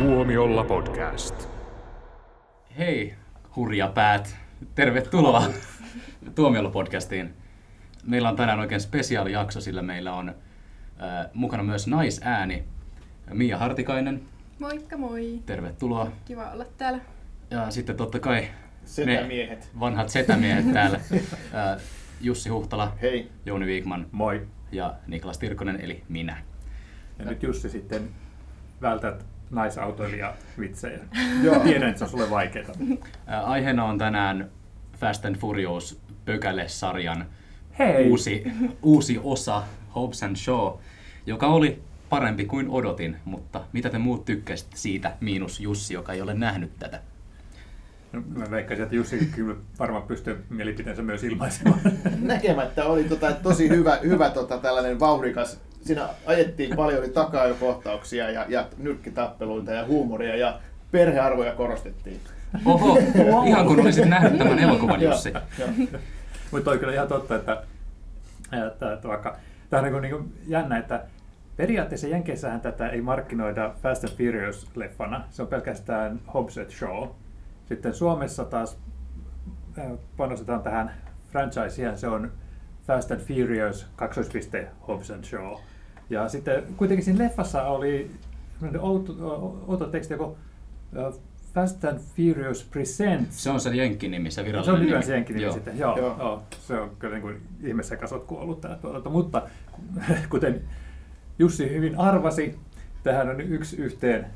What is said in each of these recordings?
Tuomiolla podcast. Hei, hurjapäät. Tervetuloa Tuomiolla podcastiin. Meillä on tänään oikein spesiaalijakso, sillä meillä on äh, mukana myös naisääni Mia Hartikainen. Moikka moi. Tervetuloa. Kiva olla täällä. Ja sitten totta kai Setämiehet. me vanhat setämiehet täällä. Äh, Jussi Huhtala, Hei. Jouni Viikman Moi. ja Niklas Tirkkonen eli minä. Ja nyt Jussi sitten vältät naisautoilija vitsejä. Joo. Tiedän, että se on sulle vaikeaa. Aiheena on tänään Fast and Furious Pökäle-sarjan Hei! uusi, uusi osa, Hobbs and Shaw, joka oli parempi kuin odotin, mutta mitä te muut tykkäsitte siitä, miinus Jussi, joka ei ole nähnyt tätä? No, mä veikkaisin, että Jussi kyllä varmaan pystyy mielipiteensä myös ilmaisemaan. Näkemättä oli tota, tosi hyvä, hyvä tota, tällainen vauhdikas. Siinä ajettiin paljon oli takaa jo kohtauksia ja, ja nyrkkitappeluita ja huumoria ja perhearvoja korostettiin. Oho, ihan kun olisit nähnyt tämän elokuvan, Jussi. Mutta on kyllä ihan totta, että, että, että vaikka tämä on niin kuin, niin kuin jännä, että periaatteessa Jenkeissähän tätä ei markkinoida Fast and Furious-leffana. Se on pelkästään Hobbs and Shaw. Sitten Suomessa taas äh, panostetaan tähän franchiseen, se on Fast and Furious kaksoispiste Hobbs and Shaw. Ja sitten kuitenkin siinä leffassa oli semmoinen outo, outo teksti, äh, Fast and Furious Presents Se on se Jenkki-nimi, se se virallinen on nimi. nykyään se jenkin Joo. sitten. Joo, Joo. joo. joo, se on kyllä niin kuin ihmesekasotku ollut tämä tuotanto. Mutta kuten Jussi hyvin arvasi, tähän on yksi yhteen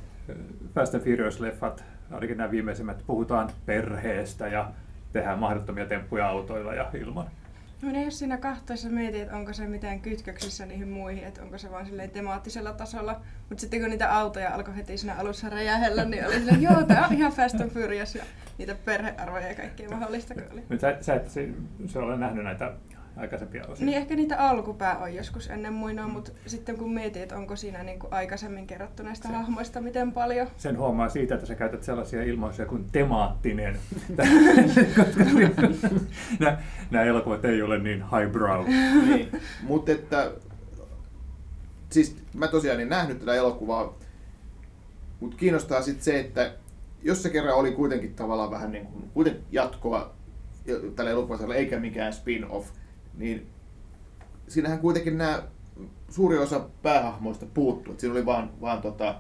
Fast and Furious-leffat, ainakin nämä viimeisimmät, puhutaan perheestä ja tehdään mahdottomia temppuja autoilla ja ilman. No jos siinä kahtoissa mietit, että onko se mitään kytköksissä niihin muihin, että onko se vaan silleen temaattisella tasolla. Mutta sitten kun niitä autoja alkoi heti siinä alussa räjähellä, niin oli silleen, joo, tää on ihan Fast and Furious ja niitä perhearvoja ja kaikkea mahdollista kun oli. Sä, sä et se, se ole nähnyt näitä aikaisempia osia. Niin ehkä niitä alkupää on joskus ennen muinoa, mutta sitten kun mietit, että onko siinä niin kuin aikaisemmin kerrottu näistä Se- hahmoista miten paljon. sen huomaa siitä, että sä käytät sellaisia ilmaisuja kuin temaattinen, koska nämä, nämä elokuvat ei ole niin highbrow. niin. Mutta että, siis mä tosiaan en nähnyt tätä elokuvaa, mutta kiinnostaa sitten se, että jos se kerran oli kuitenkin tavallaan vähän niin kuin, kuitenkin jatkoa tällä elokuvalla, eikä mikään spin-off, niin siinähän kuitenkin nämä suuri osa päähahmoista puuttuu. Et siinä oli vaan, vaan tota,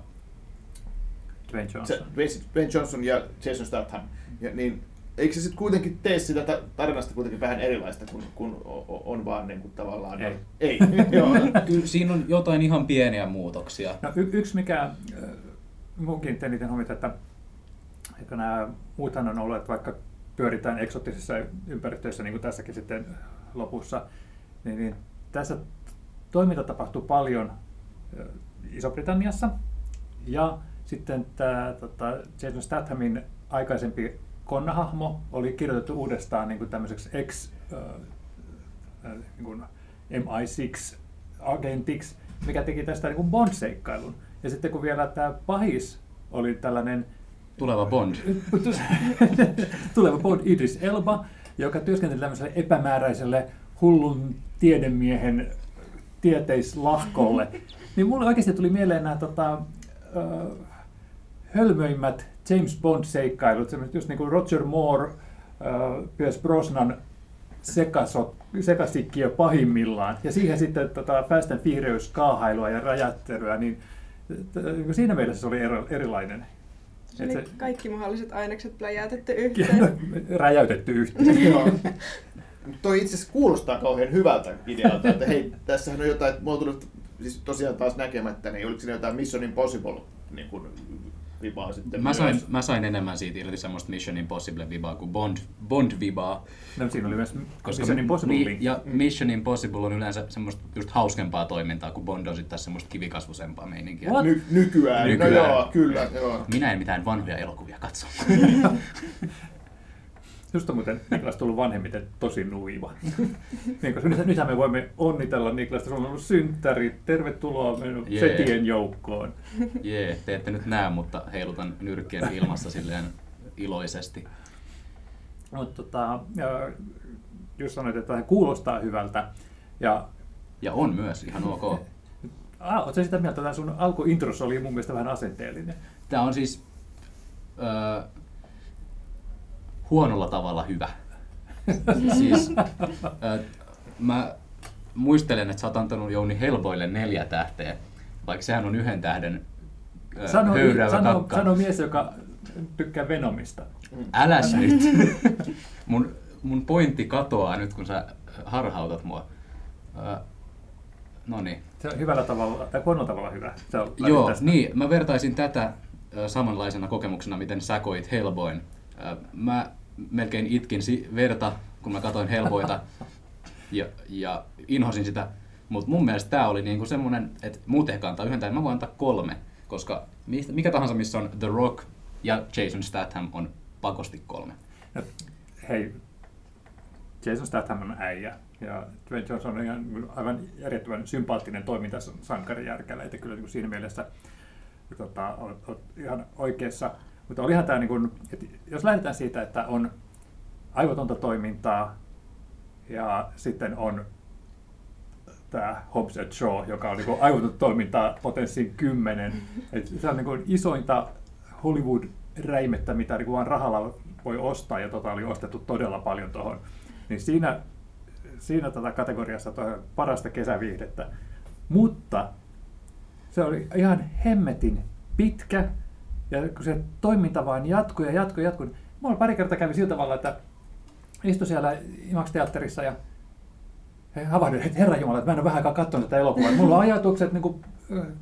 Dwayne se, Johnson. Dwayne Dwayne Johnson ja Jason Statham. Ja, niin, eikö se sitten kuitenkin tee sitä ta- tarinasta kuitenkin vähän erilaista, kun, kun on vaan niin kuin tavallaan... Ei. Ei. Joo. Kyllä siinä on jotain ihan pieniä muutoksia. No, y- yksi mikä äh, mun kiinnitti eniten huomiota, että, että nämä muuthan on ollut, että vaikka pyöritään eksotisissa ympäristöissä, niin kuin tässäkin sitten lopussa, niin, niin tässä toiminta tapahtuu paljon Iso-Britanniassa. Ja sitten tämä tota, Jason Stathamin aikaisempi konnahahmo oli kirjoitettu uudestaan niin kuin tämmöiseksi ex, äh, niin kuin MI6-agentiksi, mikä teki tästä niin kuin Bond-seikkailun. Ja sitten kun vielä tämä pahis oli tällainen Tuleva Bond. tuleva Bond Idris Elba, joka työskenteli tämmöiselle epämääräiselle hullun tiedemiehen tieteislahkolle, niin mulle oikeasti tuli mieleen nämä tota, ö, hölmöimmät James Bond-seikkailut, semmoiset just niin kuin Roger Moore, ö, Pierce Brosnan sekasot, sekasikkiö pahimmillaan. Ja siihen sitten tota Fast and Furious kaahailua ja räjättelyä, niin t- siinä mielessä se oli erilainen. Oli se- kaikki mahdolliset ainekset pläjäytetty yhteen. räjäytetty yhteen. Joo. Mut Toi itse asiassa kuulostaa kauhean hyvältä idealta, että hei, tässähän on jotain, että mulla on tullut siis tosiaan taas näkemättä, niin oliko siinä jotain Mission Impossible niin kuin, vibaa sitten Mä sain, myös? mä sain enemmän siitä irti semmoista Mission Impossible-vibaa kuin Bond, Bond-vibaa. No, siinä oli myös Koska Mission Impossible mi- ja Mission Impossible on yleensä semmoista just hauskempaa toimintaa, kuin Bond on sitten taas semmoista kivikasvusempaa meininkiä. Ny- nykyään. Nykyään. No joo, kyllä, joo. Minä en mitään vanhoja elokuvia katso. Just on muuten Niklas tullut vanhemmiten tosi nuiva. niin, koska nyt, nythän me voimme onnitella Niklasta, sulla on ollut synttäri. Tervetuloa meidän yeah. setien joukkoon. Jee, te ette nyt näe, mutta heilutan nyrkkien ilmassa silleen iloisesti. Mutta tota, ja just sanoit, että tämä kuulostaa hyvältä. Ja Ja on myös ihan ok. Ah, oletko sitä mieltä, että sun alkuintrossa oli mun mielestä vähän asenteellinen? Tämä on siis öö, huonolla tavalla hyvä. siis, öö, mä muistelen, että sä oot antanut Jouni Helboille neljä tähteä, vaikka sehän on yhden tähden öö, Sano, höyryävä sano, kakka. sano mies, joka tykkää Venomista. Äläs nyt. mun, mun pointti katoaa nyt, kun sä harhautat mua. Öö, no niin. Se on hyvällä tavalla, tai huonolla tavalla hyvä. Se on Joo, tästä. niin. Mä vertaisin tätä samanlaisena kokemuksena, miten sä koit Hellboyn. Mä melkein itkin verta, kun mä katsoin Hellboyta ja, ja inhosin sitä. Mutta mun mielestä tämä oli niinku semmonen, että muut ehkä antaa yhden tähden, mä voin antaa kolme. Koska mistä- mikä tahansa, missä on The Rock ja Jason Statham on pakosti kolme. No, hei, Jason Statham on äijä. Ja Dwayne Johnson on ihan aivan järjettömän sympaattinen toimintasankari järkellä, että kyllä niin siinä mielessä tota, olet, olet ihan oikeassa. Mutta olihan tämä, niin että jos lähdetään siitä, että on aivotonta toimintaa ja sitten on tämä Hobbs and Shaw, joka on niin aivotonta toimintaa potenssiin kymmenen. Et se on niin isointa Hollywood-räimettä, mitä niin vaan rahalla voi ostaa, ja tota oli ostettu todella paljon tuohon. Niin siinä, siinä tota kategoriassa parasta kesäviihdettä. Mutta se oli ihan hemmetin pitkä, ja kun se toiminta vaan jatkui ja jatkui ja jatkui, niin mulla pari kertaa kävi sillä tavalla, että istui siellä IMAX-teatterissa ja he havahdin, että herra Jumala, että mä en ole vähän aikaa katsonut tätä elokuvaa. Mulla on ajatukset niin kuin,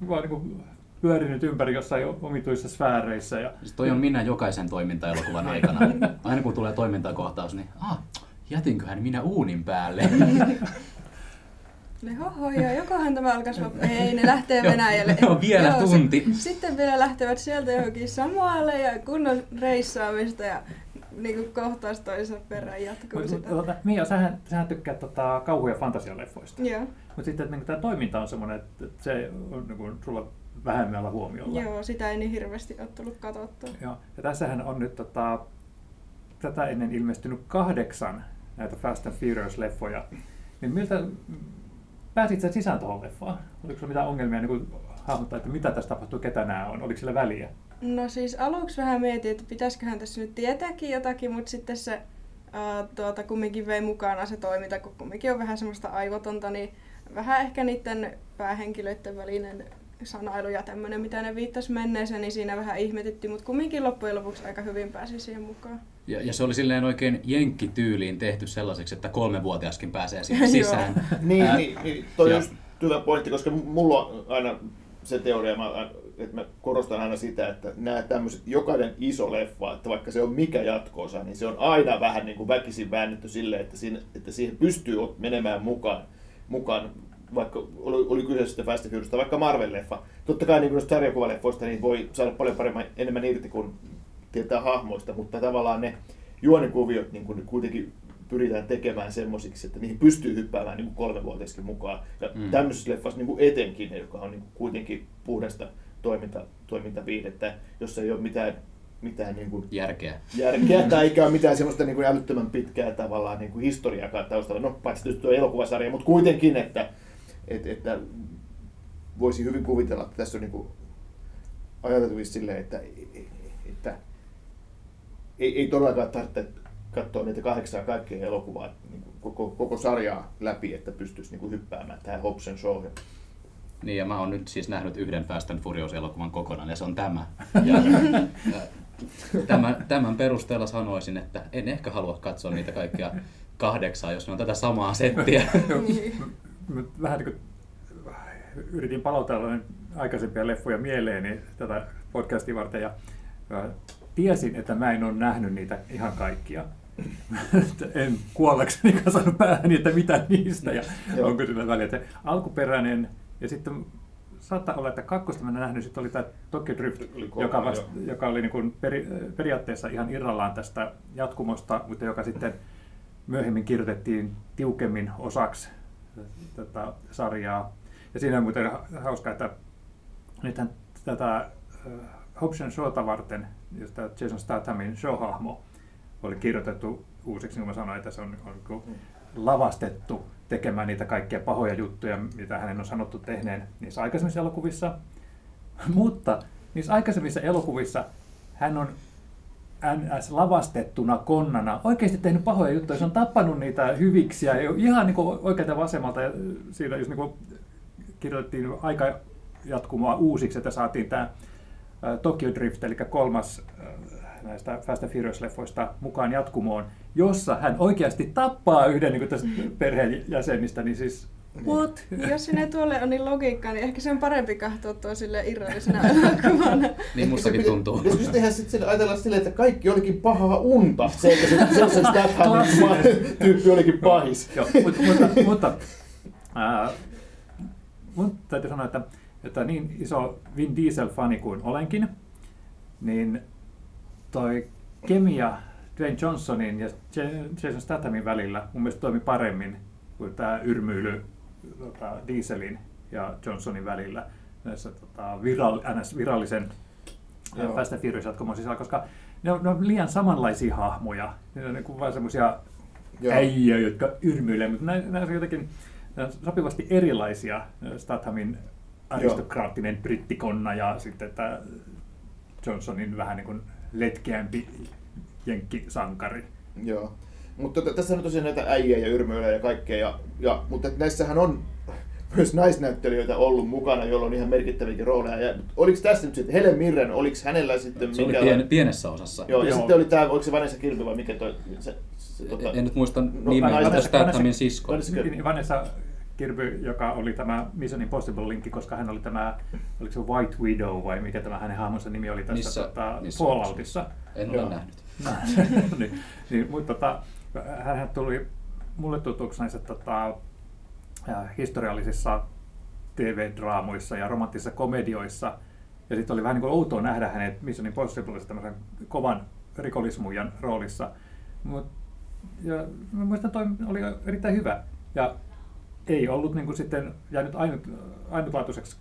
vaan niin kuin pyörinyt ympäri jossain omituissa sfääreissä. Ja, Siis toi on minä jokaisen toimintaelokuvan aikana. Aina kun tulee toimintakohtaus, niin ah, jätinköhän minä uunin päälle. Ne hoho, joo, jokohan tämä alkaisi loppu. Ei, ne lähtee Venäjälle. Joo, vielä Joo, tunti. si- sitten vielä lähtevät sieltä johonkin Samoalle ja kunnon reissaamista ja niin kuin kohtaus toisensa perään jatkuu Mut- sitä. Tota, Mia, sähän, sähän tykkää tota, kauhu- ja fantasialeffoista. Joo, Mutta sitten niin tämä toiminta on semmoinen, että että se on niin kuin, sulla vähemmällä huomiolla. joo, sitä ei niin hirveästi ole tullut katsottua. Joo. Ja tässähän on nyt tota, tätä ennen ilmestynyt kahdeksan näitä Fast and Furious-leffoja. Niin miltä pääsit sä sisään tuohon leffaan? Oliko sulla mitään ongelmia niin kuin, hahmottaa, että mitä tässä tapahtuu, ketä nämä on? Oliko sillä väliä? No siis aluksi vähän mietin, että pitäisiköhän tässä nyt tietääkin jotakin, mutta sitten se ää, tuota, kumminkin vei mukana se toiminta, kun kumminkin on vähän semmoista aivotonta, niin vähän ehkä niiden päähenkilöiden välinen sanailu ja tämmöinen, mitä ne viittas menneeseen, niin siinä vähän ihmetytti, mutta kumminkin loppujen lopuksi aika hyvin pääsi siihen mukaan. Ja, ja se oli silleen oikein jenkkityyliin tehty sellaiseksi, että kolmevuotiaskin pääsee siihen sisään. Niin, Ää, niin, niin toi ja- on just hyvä pointti, koska mulla on aina se teoria, mä, että mä korostan aina sitä, että nämä tämmöiset, jokainen iso leffa, että vaikka se on mikä jatkoosa, niin se on aina vähän niin kuin väkisin väännetty silleen, että, siinä, että siihen pystyy menemään mukaan, mukaan vaikka oli, oli kyse sitten Fast and Furious tai vaikka Marvel-leffa. Totta kai niin sarjakuvaleffoista niin voi saada paljon paremmin, enemmän irti kuin tietää hahmoista, mutta tavallaan ne juonikuviot niin kuin kuitenkin pyritään tekemään semmoisiksi, että niihin pystyy hyppäämään niin kolmevuotiaskin mukaan. Ja Mm. mm. tämmöisessä leffassa niin kuin etenkin, joka on niin kuin kuitenkin puhdasta toiminta, toimintaviihdettä, jossa ei ole mitään, mitään niin kuin Järkeä. järkeä tai eikä ole mitään semmoista niin kuin älyttömän pitkää tavallaan niin kuin historiaa taustalla. No paitsi tietysti tuo elokuvasarja, mutta kuitenkin, että, että, että voisi hyvin kuvitella, että tässä on niin kuin ajateltavissa silleen, että, että ei, ei todellakaan tarvitse katsoa niitä kahdeksaa kaikkea elokuvaa, niin kuin koko, koko sarjaa läpi, että pystyisi niin kuin hyppäämään tähän Hobson Show. Niin, ja mä oon nyt siis nähnyt yhden Fast and Furious-elokuvan kokonaan, ja se on tämä. Ja, ja, tämän, tämän perusteella sanoisin, että en ehkä halua katsoa niitä kaikkia kahdeksaa, jos ne on tätä samaa settiä. Mä vähän niin kuin yritin palautella aikaisempia leffoja mieleeni tätä podcastia varten ja ää, tiesin, että mä en ole nähnyt niitä ihan kaikkia. En kuollakseni kasannut päähäni, että mitä niistä ja Joo. onko sillä väliä. Että alkuperäinen ja sitten saattaa olla, että kakkosta mä en nähnyt, sitten oli tämä Tokyo Drift, Oli kolme, joka, vasta, joka oli niin kuin peri, periaatteessa ihan irrallaan tästä jatkumosta, mutta joka sitten myöhemmin kirjoitettiin tiukemmin osaksi tätä sarjaa. Ja siinä on muuten hauskaa, että nythän tätä äh, Hobbs Showta varten, tämä Jason Stathamin show-hahmo, oli kirjoitettu uusiksi, niin kuin mä sanoin, että se on, on niin kuin lavastettu tekemään niitä kaikkia pahoja juttuja, mitä hänen on sanottu tehneen niissä aikaisemmissa elokuvissa. Mutta niissä aikaisemmissa elokuvissa hän on NS lavastettuna konnana oikeasti tehnyt pahoja juttuja. Se on tappanut niitä hyviksiä ihan niin oikealta vasemmalta. Ja siinä just niin kirjoitettiin aika jatkumoa uusiksi, että saatiin tämä Tokyo Drift, eli kolmas näistä Fast and Furious-leffoista mukaan jatkumoon, jossa hän oikeasti tappaa yhden niin tästä perheenjäsenistä, niin siis What? Jos sinne tuolle on niin logiikkaa, niin ehkä se on parempi katsoa tuo sille irrallisena elokuvana. niin mustakin tuntuu. Jos tehdään sitten ajatella silleen, että kaikki olikin pahaa unta, se, että se, se, se Statham tyyppi olikin pahis. Joo, mutta, mutta, mutta äh, mun täytyy sanoa, että, että niin iso Vin Diesel-fani kuin olenkin, niin toi kemia Dwayne Johnsonin ja Jason Stathamin välillä mun mielestä toimi paremmin kuin tämä yrmyily tota, Dieselin ja Johnsonin välillä näissä tota, viral, NS, virallisen Joo. Fast and Furious jatkumon sisällä, koska ne on, ne on liian samanlaisia hahmoja. Ne on niin kuin vain semmoisia äijä, jotka yrmyilee, mutta nämä, nämä on jotenkin nämä on sopivasti erilaisia. Stathamin aristokraattinen Joo. brittikonna ja sitten tämä Johnsonin vähän niin kuin letkeämpi jenkkisankari. Joo. Mutta tässä on tosiaan näitä äijä ja yrmöillä ja kaikkea, ja, ja, mutta näissähän on myös naisnäyttelijöitä ollut mukana, joilla on ihan merkittäviäkin rooleja. Ja oliko tässä nyt sitten Helen Mirren, oliko hänellä sitten... Se mikä oli pien, pienessä osassa. Joo, ja Joo. sitten oli tämä, oliko se Vanessa Kirby vai mikä toi... Se, se, tota, en nyt muista no, nimeä, mutta Stathamin sisko. Vanessa Kirby, joka oli tämä Mission Impossible-linkki, koska hän oli tämä, oliko se White Widow vai mikä tämä hänen hahmonsa nimi oli tässä missä, tota, missä Falloutissa. En ole Joo. nähnyt. niin, niin, mutta tota, hän tuli mulle tutuksi näissä tota, historiallisissa TV-draamuissa ja romanttisissa komedioissa. Ja sitten oli vähän niin kuin outoa nähdä hänet Mission Impossibleissa tämmöisen kovan rikollismuijan roolissa. Mut, ja mä muistan, toi oli erittäin hyvä. Ja ei ollut niin kuin sitten jäänyt ainut, ainutlaatuiseksi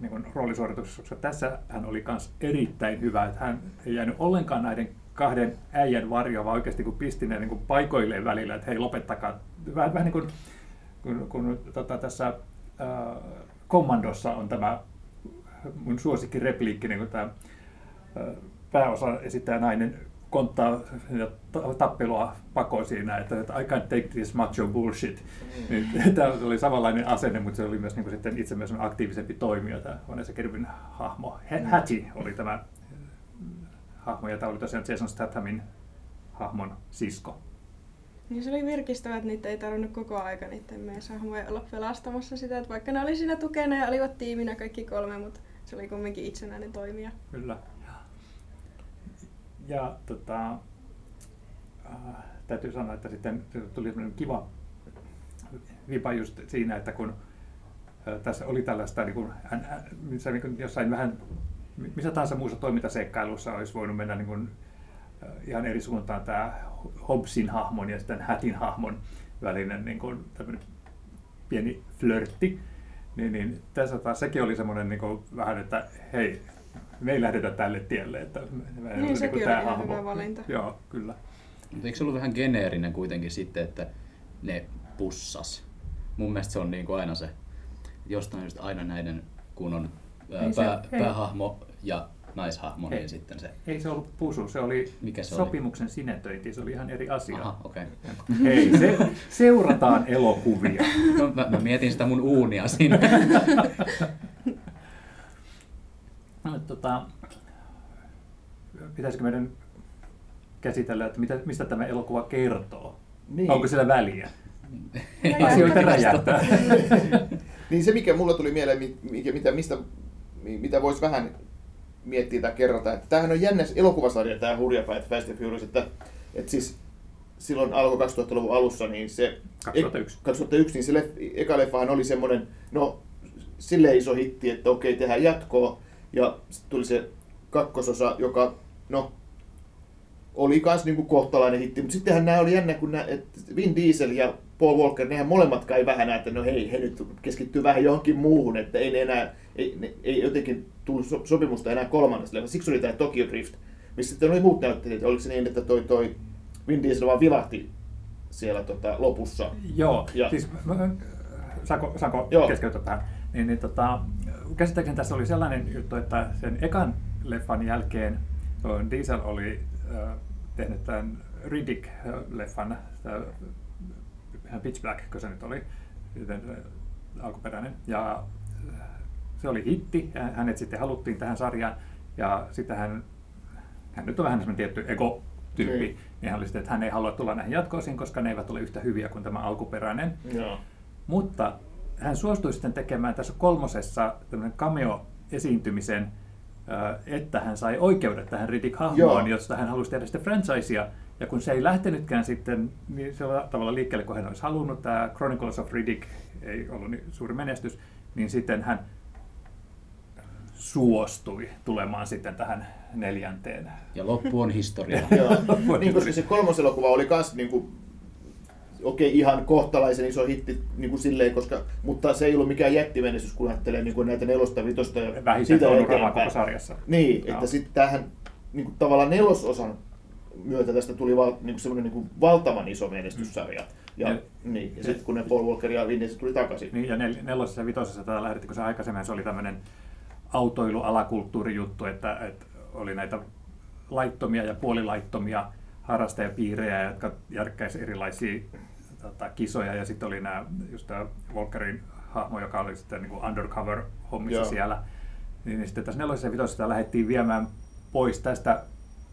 niin kuin roolisuoritukseksi, koska tässä hän oli myös erittäin hyvä, että hän ei jäänyt ollenkaan näiden kahden äijän varjoa, vaan oikeasti kun pisti ne niin kuin paikoilleen välillä, että hei lopettakaa. Vähän, vähän niin kuin kun, kun tota, tässä äh, kommandossa on tämä mun repliikki, niin kuin tämä äh, pääosa esittää nainen konttaa ja tappelua pako siinä, että, että I can't take this macho bullshit. Mm. Niin, tämä oli samanlainen asenne, mutta se oli myös niin kuin sitten itse myös aktiivisempi toimija, tämä Vanessa Kirvin hahmo. Hattie oli tämä hahmo, ja tämä oli tosiaan Jason Stathamin hahmon sisko. Niin se oli virkistävä, että niitä ei tarvinnut koko aika niiden meidän hahmoja olla pelastamassa sitä, että vaikka ne oli siinä tukena ja olivat tiiminä kaikki kolme, mutta se oli kumminkin itsenäinen toimija. Kyllä. Ja tota, äh, täytyy sanoa, että sitten tuli kiva vipa just siinä, että kun äh, tässä oli tällaista, niin kuin, äh, missä niin kuin jossain vähän, missä tahansa muussa toimintaseikkailussa olisi voinut mennä niin kuin, äh, ihan eri suuntaan tämä Hobbsin hahmon ja sitten Hätin hahmon välinen niin kuin, pieni flörtti. Niin, niin tässä taas sekin oli semmoinen niin kuin, vähän, että hei, me ei lähdetä tälle tielle. Että me niin, niin sekin tämä oli hahmo. hyvä valinta. Joo, kyllä. Mutta eikö se ollut vähän geneerinen kuitenkin sitten, että ne pussas? Mun mielestä se on niin kuin aina se, jostain just aina näiden, kun on ää, pää, se, päähahmo ja naishahmo, niin sitten se... Ei se ollut pusu, se oli Mikä se sopimuksen oli? sinetöinti, se oli ihan eri asia. Aha, okay. Hei, se, seurataan elokuvia. No, mä, mä mietin sitä mun uunia siinä. No, tota, pitäisikö meidän käsitellä, että mitä, mistä tämä elokuva kertoo? Niin. Onko sillä väliä? Asioita räjähtää. niin se, mikä mulla tuli mieleen, mikä, mitä, mistä, mitä voisi vähän miettiä tai kerrata, että tämähän on jännä elokuvasarja, tämä Hurjapäät Fast and Furious, että, että siis silloin alkoi 2000-luvun alussa, niin se... 2001. 2001, niin se leff, eka leffahan oli semmoinen, no sille iso hitti, että okei, tehdään jatkoa, ja sitten tuli se kakkososa, joka, no, oli kans niinku kohtalainen hitti, mutta sittenhän nämä oli jännä, kun nää, että Vin Diesel ja Paul Walker, nehän molemmat kai vähän että no hei, he nyt keskittyy vähän johonkin muuhun, että ei ne enää, ei, ne, ei jotenkin tullut so, sopimusta enää kolmannesta leffasta. Siksi oli tämä Tokyo Drift, missä sitten oli muut näyttelijät. Oliko se niin, että toi, toi Vin Diesel vaan vilahti siellä tota, lopussa. Joo, Ja- siis mä- saanko, saanko Joo. keskeyttää tähän? Niin, niin tota, käsittääkseni tässä oli sellainen juttu, että sen ekan leffan jälkeen Diesel oli äh, tehnyt tämän Riddick-leffan, Pitch Black, kun se nyt oli, alkuperäinen. Ja se oli hitti, ja hänet sitten haluttiin tähän sarjaan, ja sitten hän, hän nyt on vähän semmoinen tietty ego-tyyppi, Niin. niin hän oli sitten, että hän ei halua tulla näihin jatkoosiin, koska ne eivät ole yhtä hyviä kuin tämä alkuperäinen. Joo. Mutta hän suostui sitten tekemään tässä kolmosessa tämmöinen cameo-esiintymisen, että hän sai oikeudet tähän Riddick-hahmoon, josta hän halusi tehdä sitten franchisea. Ja kun se ei lähtenytkään sitten niin sillä tavalla liikkeelle, kun hän olisi halunnut, tämä Chronicles of Riddick ei ollut niin suuri menestys, niin sitten hän suostui tulemaan sitten tähän neljänteen. Ja loppu on historia. Joo. niin, koska se kolmoselokuva oli kans niinku, okei, ihan kohtalaisen iso hitti niin kuin silleen, koska, mutta se ei ollut mikään jättimenestys, kun ajattelee niin kuin näitä nelosta, vitosta ja Vähiten siitä eteenpäin. koko sarjassa. Niin, Joo. että sitten tämähän niin kuin tavallaan nelososan myötä tästä tuli val, niin semmoinen niin kuin valtavan iso menestyssarja. Ja, Ja- niin, ja sitten kun ne Paul Walker ja Vin Diesel tuli takaisin. Niin, ja nel- nelosessa ja vitosessa tätä lähdettiin, kun se aikaisemmin se oli tämmöinen autoilualakulttuurijuttu, että, että oli näitä laittomia ja puolilaittomia harrastajapiirejä, jotka järkkäisi erilaisia tota, kisoja, ja sitten oli nämä, just tämä Walkerin hahmo, joka oli sitten niin undercover-hommissa Joo. siellä. Niin, niin sitten tässä nelosessa ja vitosessa lähdettiin viemään pois tästä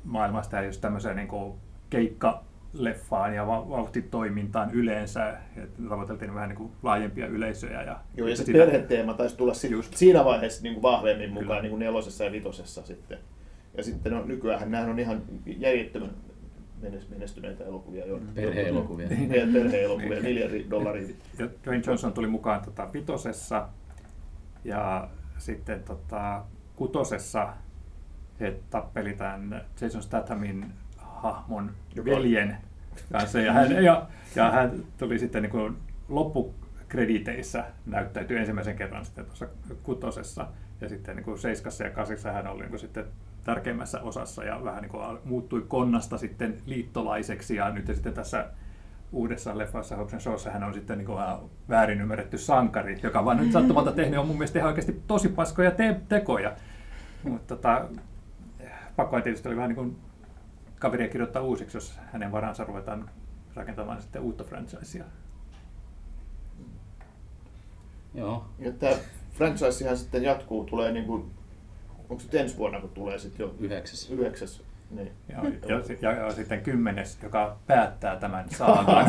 maailmasta ja just tämmöiseen niin kuin keikkaleffaan ja va- vauhtitoimintaan yleensä. Että tavoiteltiin vähän niin kuin laajempia yleisöjä. Ja, Joo, ja se sitä- perheteema taisi tulla sit Just. siinä vaiheessa niin kuin vahvemmin mukaan Kyllä. niin kuin nelosessa ja vitosessa sitten. Ja sitten no, nykyään nämä on ihan järjettömän menes- menestyneitä elokuvia jo. Perhe-elokuvia. Meidän perhe-elokuvia, Niin. miljardi dollaria. Ja Dwayne Johnson tuli mukaan tota, vitosessa ja sitten tota, kutosessa he tappeli tämän Jason Stathamin hahmon Joka- veljen kanssa. Ja hän, ja, ja hän tuli sitten niin kuin loppukrediteissä näyttäytyi ensimmäisen kerran sitten tuossa kutosessa. Ja sitten niin kuin seiskassa ja kasissa hän oli niin kuin sitten tärkeimmässä osassa ja vähän niin kuin muuttui konnasta sitten liittolaiseksi. Ja nyt sitten tässä uudessa leffassa Hobbs Showssa hän on sitten niin kuin vähän väärin ymmärretty sankari, joka vaan nyt sattumalta tehnyt on mun mielestä ihan oikeasti tosi paskoja te- tekoja. Mutta tota, pakko tietysti oli vähän niin kuin kaveria kirjoittaa uusiksi, jos hänen varansa ruvetaan rakentamaan sitten uutta franchisea. Joo. Ja tämä franchisehan sitten jatkuu, tulee niin kuin, onko se ensi vuonna, kun tulee sitten jo Yhdeksäs. yhdeksäs? Niin. Ja, ja, si- ja, ja sitten kymmenes, joka päättää tämän saagan.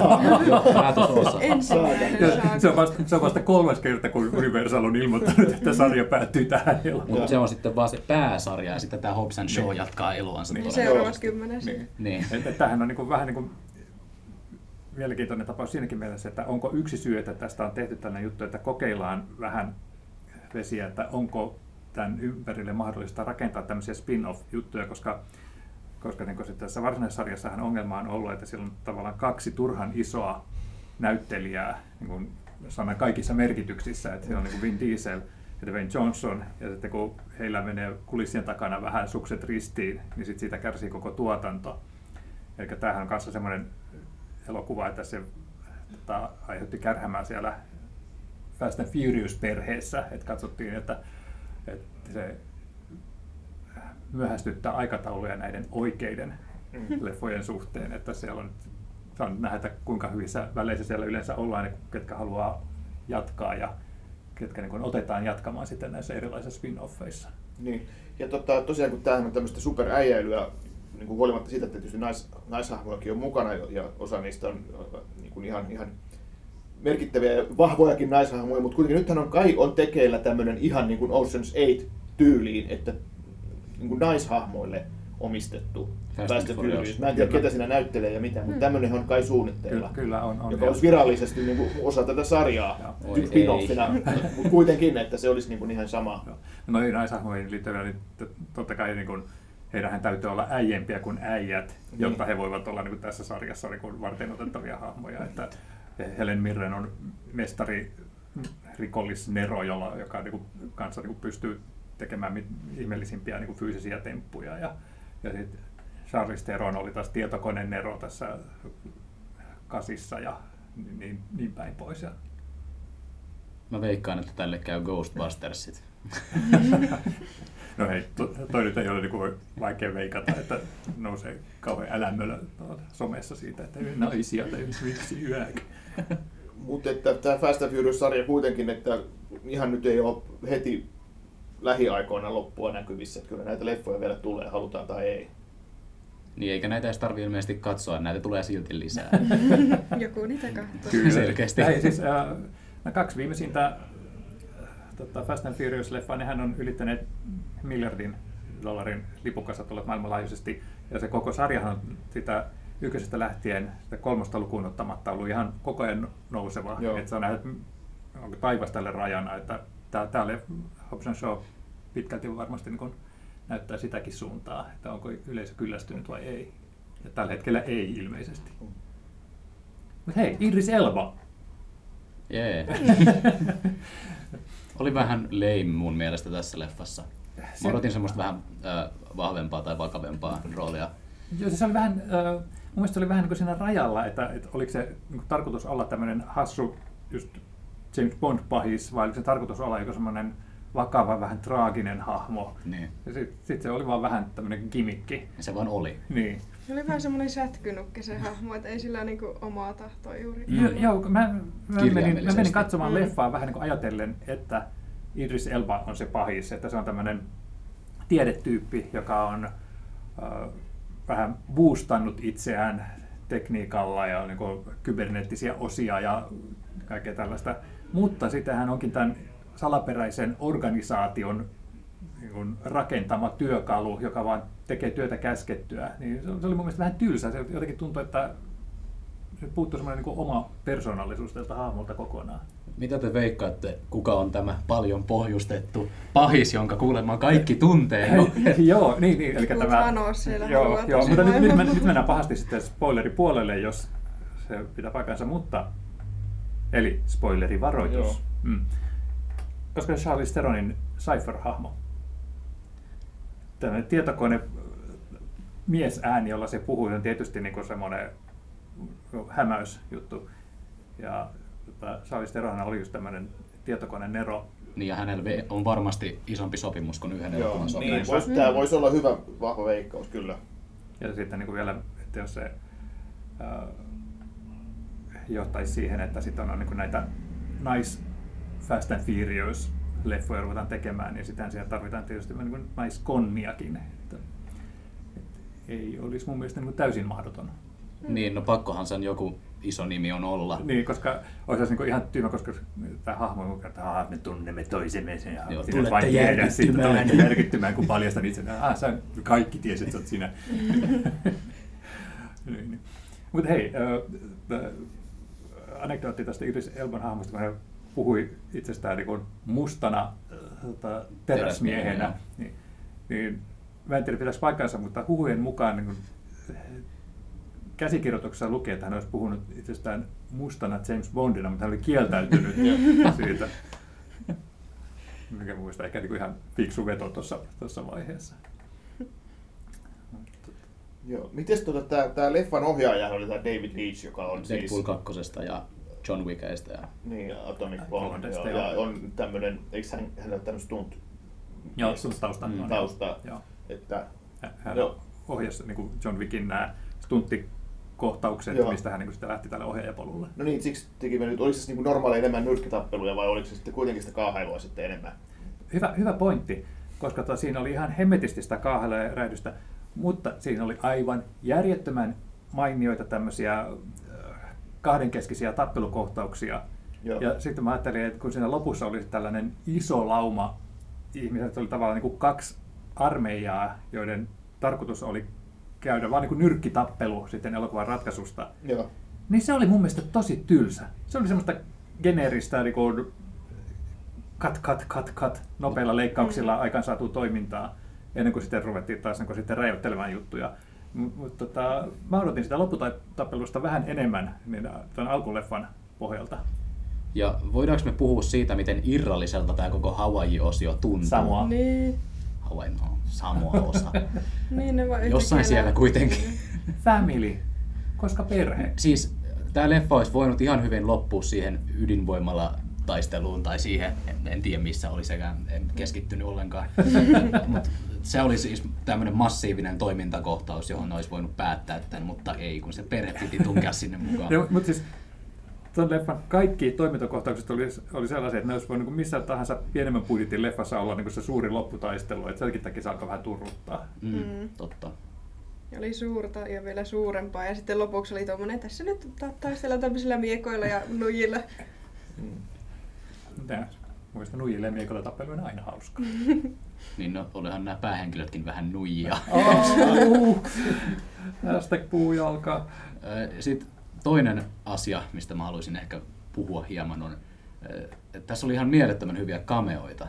Ja se, on vasta, se on vasta kolmas kerta, kun Universal on ilmoittanut, että sarja päättyy tähän. Mutta se on sitten vaan se pääsarja ja sitten tämä Hobbs and Shaw jatkaa eluansa. Niin. Niin tuolla. seuraavassa kymmenessä. Niin. Niin. Että tämähän on niin kuin, vähän niin kuin mielenkiintoinen tapaus siinäkin mielessä, että onko yksi syy, että tästä on tehty tällainen juttu, että kokeillaan vähän vesiä, että onko tämän ympärille mahdollista rakentaa tämmöisiä spin-off-juttuja, koska, koska niin sitten tässä varsinaisessa sarjassahan ongelma on ollut, että siellä on tavallaan kaksi turhan isoa näyttelijää niin kuin sanan kaikissa merkityksissä, että siellä on niin kuin Vin Diesel ja Dwayne Johnson, ja sitten kun heillä menee kulissien takana vähän sukset ristiin, niin sitten siitä kärsii koko tuotanto. Eli tämähän on kanssa semmoinen elokuva, että se tota, aiheutti kärhämää siellä Fast and Furious-perheessä, että katsottiin, että, että se myöhästyttää aikatauluja näiden oikeiden leffojen suhteen, että siellä on, on nähdä, kuinka hyvissä väleissä siellä yleensä ollaan, ja ketkä haluaa jatkaa ja ketkä niin otetaan jatkamaan sitten näissä erilaisissa spin-offeissa. Niin. Ja tota, tosiaan kun tämähän on tämmöistä superäijäilyä, niin kuin huolimatta siitä, että tietysti nais, naishahmojakin on mukana ja osa niistä on niin kuin ihan, ihan merkittäviä ja vahvojakin naishahmoja, mutta kuitenkin nythän on kai on tekeillä tämmöinen ihan niin kuin Ocean's 8 tyyliin, että niin kuin naishahmoille omistettu. Furious. Mä en tiedä, ketä siinä näyttelee ja mitä, mutta tämmöinen on kai suunnitteilla. Kyllä, kyllä on. on joka olisi virallisesti niin kuin osa tätä sarjaa, spin-offina, mutta kuitenkin, että se olisi niin kuin ihan sama. No naishahmoihin liittyen, niin totta kai niin kuin, heidänhän täytyy olla äijempiä kuin äijät, Niin. jotta he voivat olla niin kuin tässä sarjassa niin kuin varten otettavia hahmoja. Että Helen Mirren on mestari rikollisnero, jolla, joka niin kuin, kanssa niin kuin pystyy tekemään mit- ihmeellisimpiä niin kuin fyysisiä temppuja. Ja, ja sitten Charlize Theron oli taas tietokoneen nero tässä kasissa ja niin, niin, niin päin pois. Ja Mä veikkaan, että tälle käy Ghostbustersit. No hei, to, toi nyt ei ole niinku vaikea veikata, että nousee kauhean älämölö somessa siitä, että naisia tai miksi yökä. Mutta että tämä Fast and Furious-sarja kuitenkin, että ihan nyt ei ole heti lähiaikoina loppua näkyvissä, että kyllä näitä leffoja vielä tulee, halutaan tai ei. Niin eikä näitä edes tarvii ilmeisesti katsoa, näitä tulee silti lisää. Joku niitä katsoo. Kyllä selkeästi. Hei, siis, äh, nämä kaksi viimeisintä äh, tota Fast and Furious-leffaa, nehän on ylittäneet miljardin dollarin lipukasat olleet maailmanlaajuisesti. Ja se koko sarjahan on sitä ykkösestä lähtien, sitä kolmosta lukuun ottamatta, ollut ihan koko ajan nouseva. Että se on nähnyt, onko taivas tälle rajana, että tää- täällä Hobbs Show pitkälti varmasti niin näyttää sitäkin suuntaa, että onko yleisö kyllästynyt vai ei. Ja tällä hetkellä ei ilmeisesti. Mutta hei, Idris Elba. Jee. Oli vähän lame mun mielestä tässä leffassa. Mä odotin semmoista vähän äh, vahvempaa tai vakavempaa roolia. Joo, se oli vähän, äh, mun mielestä se oli vähän niin kuin siinä rajalla, että, että oliko se niin kuin tarkoitus olla tämmöinen hassu just James Bond-pahis, vai oliko se tarkoitus olla joku semmoinen vakava, vähän traaginen hahmo. Niin. Ja sitten sit se oli vaan vähän tämmöinen gimikki. Ja se vaan oli. Niin. Se oli vähän semmoinen sätkynukke se hahmo, että ei sillä niinku omaa tahtoa juuri. Mm. Joo, mä, mä, menin, mä menin katsomaan Mm. leffaa vähän niin kuin ajatellen, että Idris Elba on se pahis, että se on tämmöinen tiedetyyppi, joka on äh, vähän boostannut itseään tekniikalla ja niin kuin kyberneettisiä osia ja kaikkea tällaista. Mutta sitten hän onkin tämän salaperäisen organisaation niin kuin rakentama työkalu, joka vaan tekee työtä käskettyä. Niin se, se oli mun mielestä vähän tylsä. Se jotenkin tuntui, että se puuttuu semmoinen niin oma persoonallisuus tältä hahmolta kokonaan. Mitä te veikkaatte, kuka on tämä paljon pohjustettu pahis, jonka kuulemma kaikki tuntee? No, joo, niin, niin. Eli tämä, Thanos siellä joo, joo, mutta nyt, nyt, nyt mennään pahasti sitten spoileripuolelle, jos se pitää paikkansa, mutta eli spoilerivaroitus. Joo. Mm. Koska Charlize Theronin Cypher-hahmo, tämmöinen tietokone miesääni, jolla se puhuu, on tietysti niin kuin semmoinen hämäysjuttu. Ja tota, Charlize Theron oli just tämmöinen tietokone Nero, niin ja hänellä on varmasti isompi sopimus kuin yhden Joo, elokuvan niin, sopimus. vois, tämä voisi olla hyvä, vahva veikkaus, kyllä. Ja sitten niin kuin vielä, että jos se ää, johtaisi siihen, että sitten on niin kuin näitä nice Fast and Furious leffoja ruvetaan tekemään, niin sitten siellä tarvitaan tietysti niin kuin naiskonniakin. Että, että ei olisi mun mielestä niin kuin täysin mahdoton. Niin, no pakkohan sen joku iso nimi on olla. Niin, koska olisi niin kuin ihan tyhmä, koska tämä hahmo on mukaan, että "Aa, me tunnemme toisemme sen ja Joo, sinä vain tiedä siitä, järkyttymään." tulette järkyttymään, kun paljastan itse. Ah, sä kaikki tiesit, että sä oot sinä. niin, niin. Mutta hei, äh, anekdootti tästä Iris Elban hahmosta, kun hän puhui itsestään niin mustana tota, teräsmiehenä, niin, niin mä en tiedä pitäisi paikkansa, mutta huhujen mukaan niin kuin, käsikirjoituksessa lukee, että hän olisi puhunut itsestään mustana James Bondina, mutta hän oli kieltäytynyt siitä. Mikä muista ehkä niin ihan fiksu veto tuossa, tuossa vaiheessa. Joo. Mites tää, tää leffan ohjaaja oli tää David Leitch, joka on Deadpool siis... 2 ja John Wickista ja Niin, Atomic Bomb. Bondista, joo, joo. ja on tämmönen, eikö hän, hänellä ole tämmöistä stunt Joo, sun tausta. Mm. on, taustaa, Joo. että Hän- Joo. ohjasi niin kuin John Wickin nämä stunttikohtaukset, Joo. mistä hän niin sitten lähti tälle ohjaajapolulle. No niin, siksi tekivät nyt, oliko se niin normaali enemmän nyrkkitappeluja vai oliko se sitten kuitenkin sitä kaahailua sitten enemmän? Hyvä, hyvä pointti, koska tota, siinä oli ihan hemmetisti sitä kaahella ja räjähdystä, mutta siinä oli aivan järjettömän mainioita tämmöisiä äh, kahdenkeskisiä tappelukohtauksia. Joo. Ja sitten mä ajattelin, että kun siinä lopussa oli tällainen iso lauma ihmisiä, että oli tavallaan niin kuin kaksi armeijaa, joiden tarkoitus oli käydä vaan niin kuin nyrkkitappelu sitten elokuvan ratkaisusta, Joo. niin se oli mun mielestä tosi tylsä. Se oli semmoista geneeristä niin kuin cut, cut, cut, cut, nopeilla leikkauksilla aikaansaatu toimintaa, ennen kuin sitten ruvettiin taas niin kuin sitten räjäyttelemään juttuja. Mutta tota, mä odotin sitä lopputappelusta vähän enemmän niin tämän alkuleffan pohjalta. Ja voidaanko me puhua siitä, miten irralliselta tämä koko Hawaii-osio tuntuu? Samoa. Niin, Hawaii, no, Samoa-osa. niin ne vaan Jossain siellä kuitenkin. Family, koska perhe. Siis Tämä leffa olisi voinut ihan hyvin loppua siihen ydinvoimalla taisteluun tai siihen, en, en tiedä missä oli sekään, en keskittynyt ollenkaan. Mut se oli siis tämmöinen massiivinen toimintakohtaus, johon olisi voinut päättää tämän, mutta ei, kun se perhe piti tunkea sinne mukaan. Ja, mutta siis tuon leffan kaikki toimintakohtaukset oli, oli sellaisia, että ne olisi voinut niin missä tahansa pienemmän budjetin leffassa olla niin se suuri lopputaistelu, että senkin takia se alkoi vähän turruttaa. Mm, Mm. Totta. Ja oli suurta ja vielä suurempaa. Ja sitten lopuksi oli tuommoinen, tässä nyt ta- taistellaan tämmöisillä miekoilla ja nujilla. Mitä? Mielestäni nuijille miekolla tappelu on aina hauska. Niin no, olihan nämä päähenkilötkin vähän nuijia. Oh, Hashtag puujalka. Sitten toinen asia, mistä mä haluaisin ehkä puhua hieman, on, että tässä oli ihan mielettömän hyviä kameoita.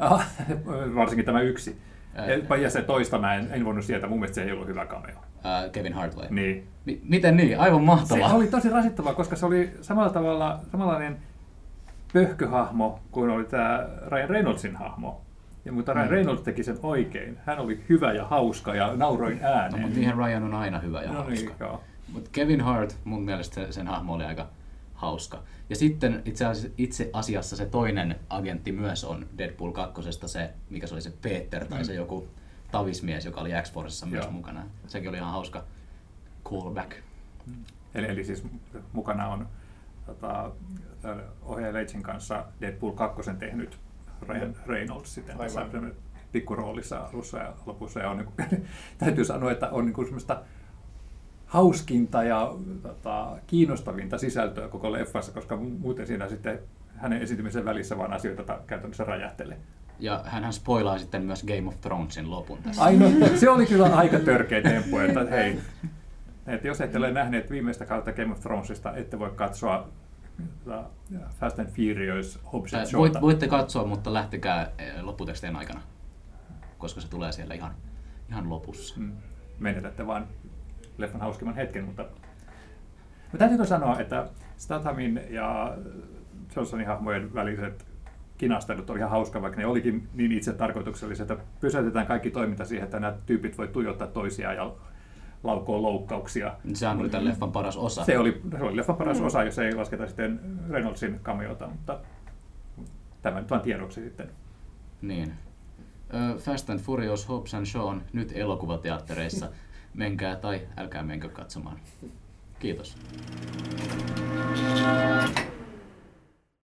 Varsinkin tämä yksi. Ää. Ja se toista mä en, en voinut sieltä, mun mielestä se ei ollut hyvä cameo. Ää, Kevin Hart vai? Niin. Mi- miten niin? Aivan Se mahtavaa. oli tosi rasittavaa, koska se oli samalla tavalla samanlainen pöhköhahmo kuin oli tämä Ryan Reynoldsin hahmo. Ja, mutta Ryan Mm. Reynolds teki sen oikein. Hän oli hyvä ja hauska ja nauroin No, ääneen. mutta niinhän Ryan on aina hyvä ja no niin, hauska. joo. Mutta Kevin Hart, mun mielestä se, sen hahmo oli aika hauska. Ja sitten itse asiassa, itse asiassa se toinen agentti myös on Deadpool 2. Se, mikä se oli se Peter tai se Mm. joku tavismies, joka oli X-Forcessa myös Joo. mukana. Sekin oli ihan hauska callback. Eli, eli siis mukana on tota, ohjaaja Leitsin kanssa Deadpool 2 tehnyt Ryan Reynolds sitten tässä pikkuroolissa alussa ja lopussa. Ja on, niin kuin, täytyy sanoa, että on niin kuin semmoista hauskinta ja tota, kiinnostavinta sisältöä koko leffassa, koska muuten siinä sitten hänen esiintymisen välissä vaan asioita ta- käytännössä räjähtelee. Ja hän spoilaa sitten myös Game of Thronesin lopun tässä. Ainoa, se oli kyllä aika törkeä temppu, että hei, että jos ette ole nähneet viimeistä kautta Game of Thronesista, ette voi katsoa tota, Fast and Furious Hobbs and Ää, Voit, voitte katsoa, mutta lähtekää eh, lopputekstien aikana, koska se tulee siellä ihan, ihan lopussa. Mm, Menetätte vaan leffan hauskimman hetken, mutta Mä täytyykö sanoa, että Stathamin ja Johnsonin hahmojen väliset kinastelut oli ihan hauska, vaikka ne olikin niin itse tarkoituksellisia, että pysäytetään kaikki toiminta siihen, että nämä tyypit voi tuijottaa toisiaan ja laukoa loukkauksia. Sehän oli tämän leffan paras osa. Se oli, se oli leffan paras osa, jos ei lasketa sitten Reynoldsin cameota, mutta tämä nyt tiedoksi sitten. Niin. Fast and Furious Hobbs and Shaw on nyt elokuvateattereissa. Menkää tai älkää menkö katsomaan. Kiitos.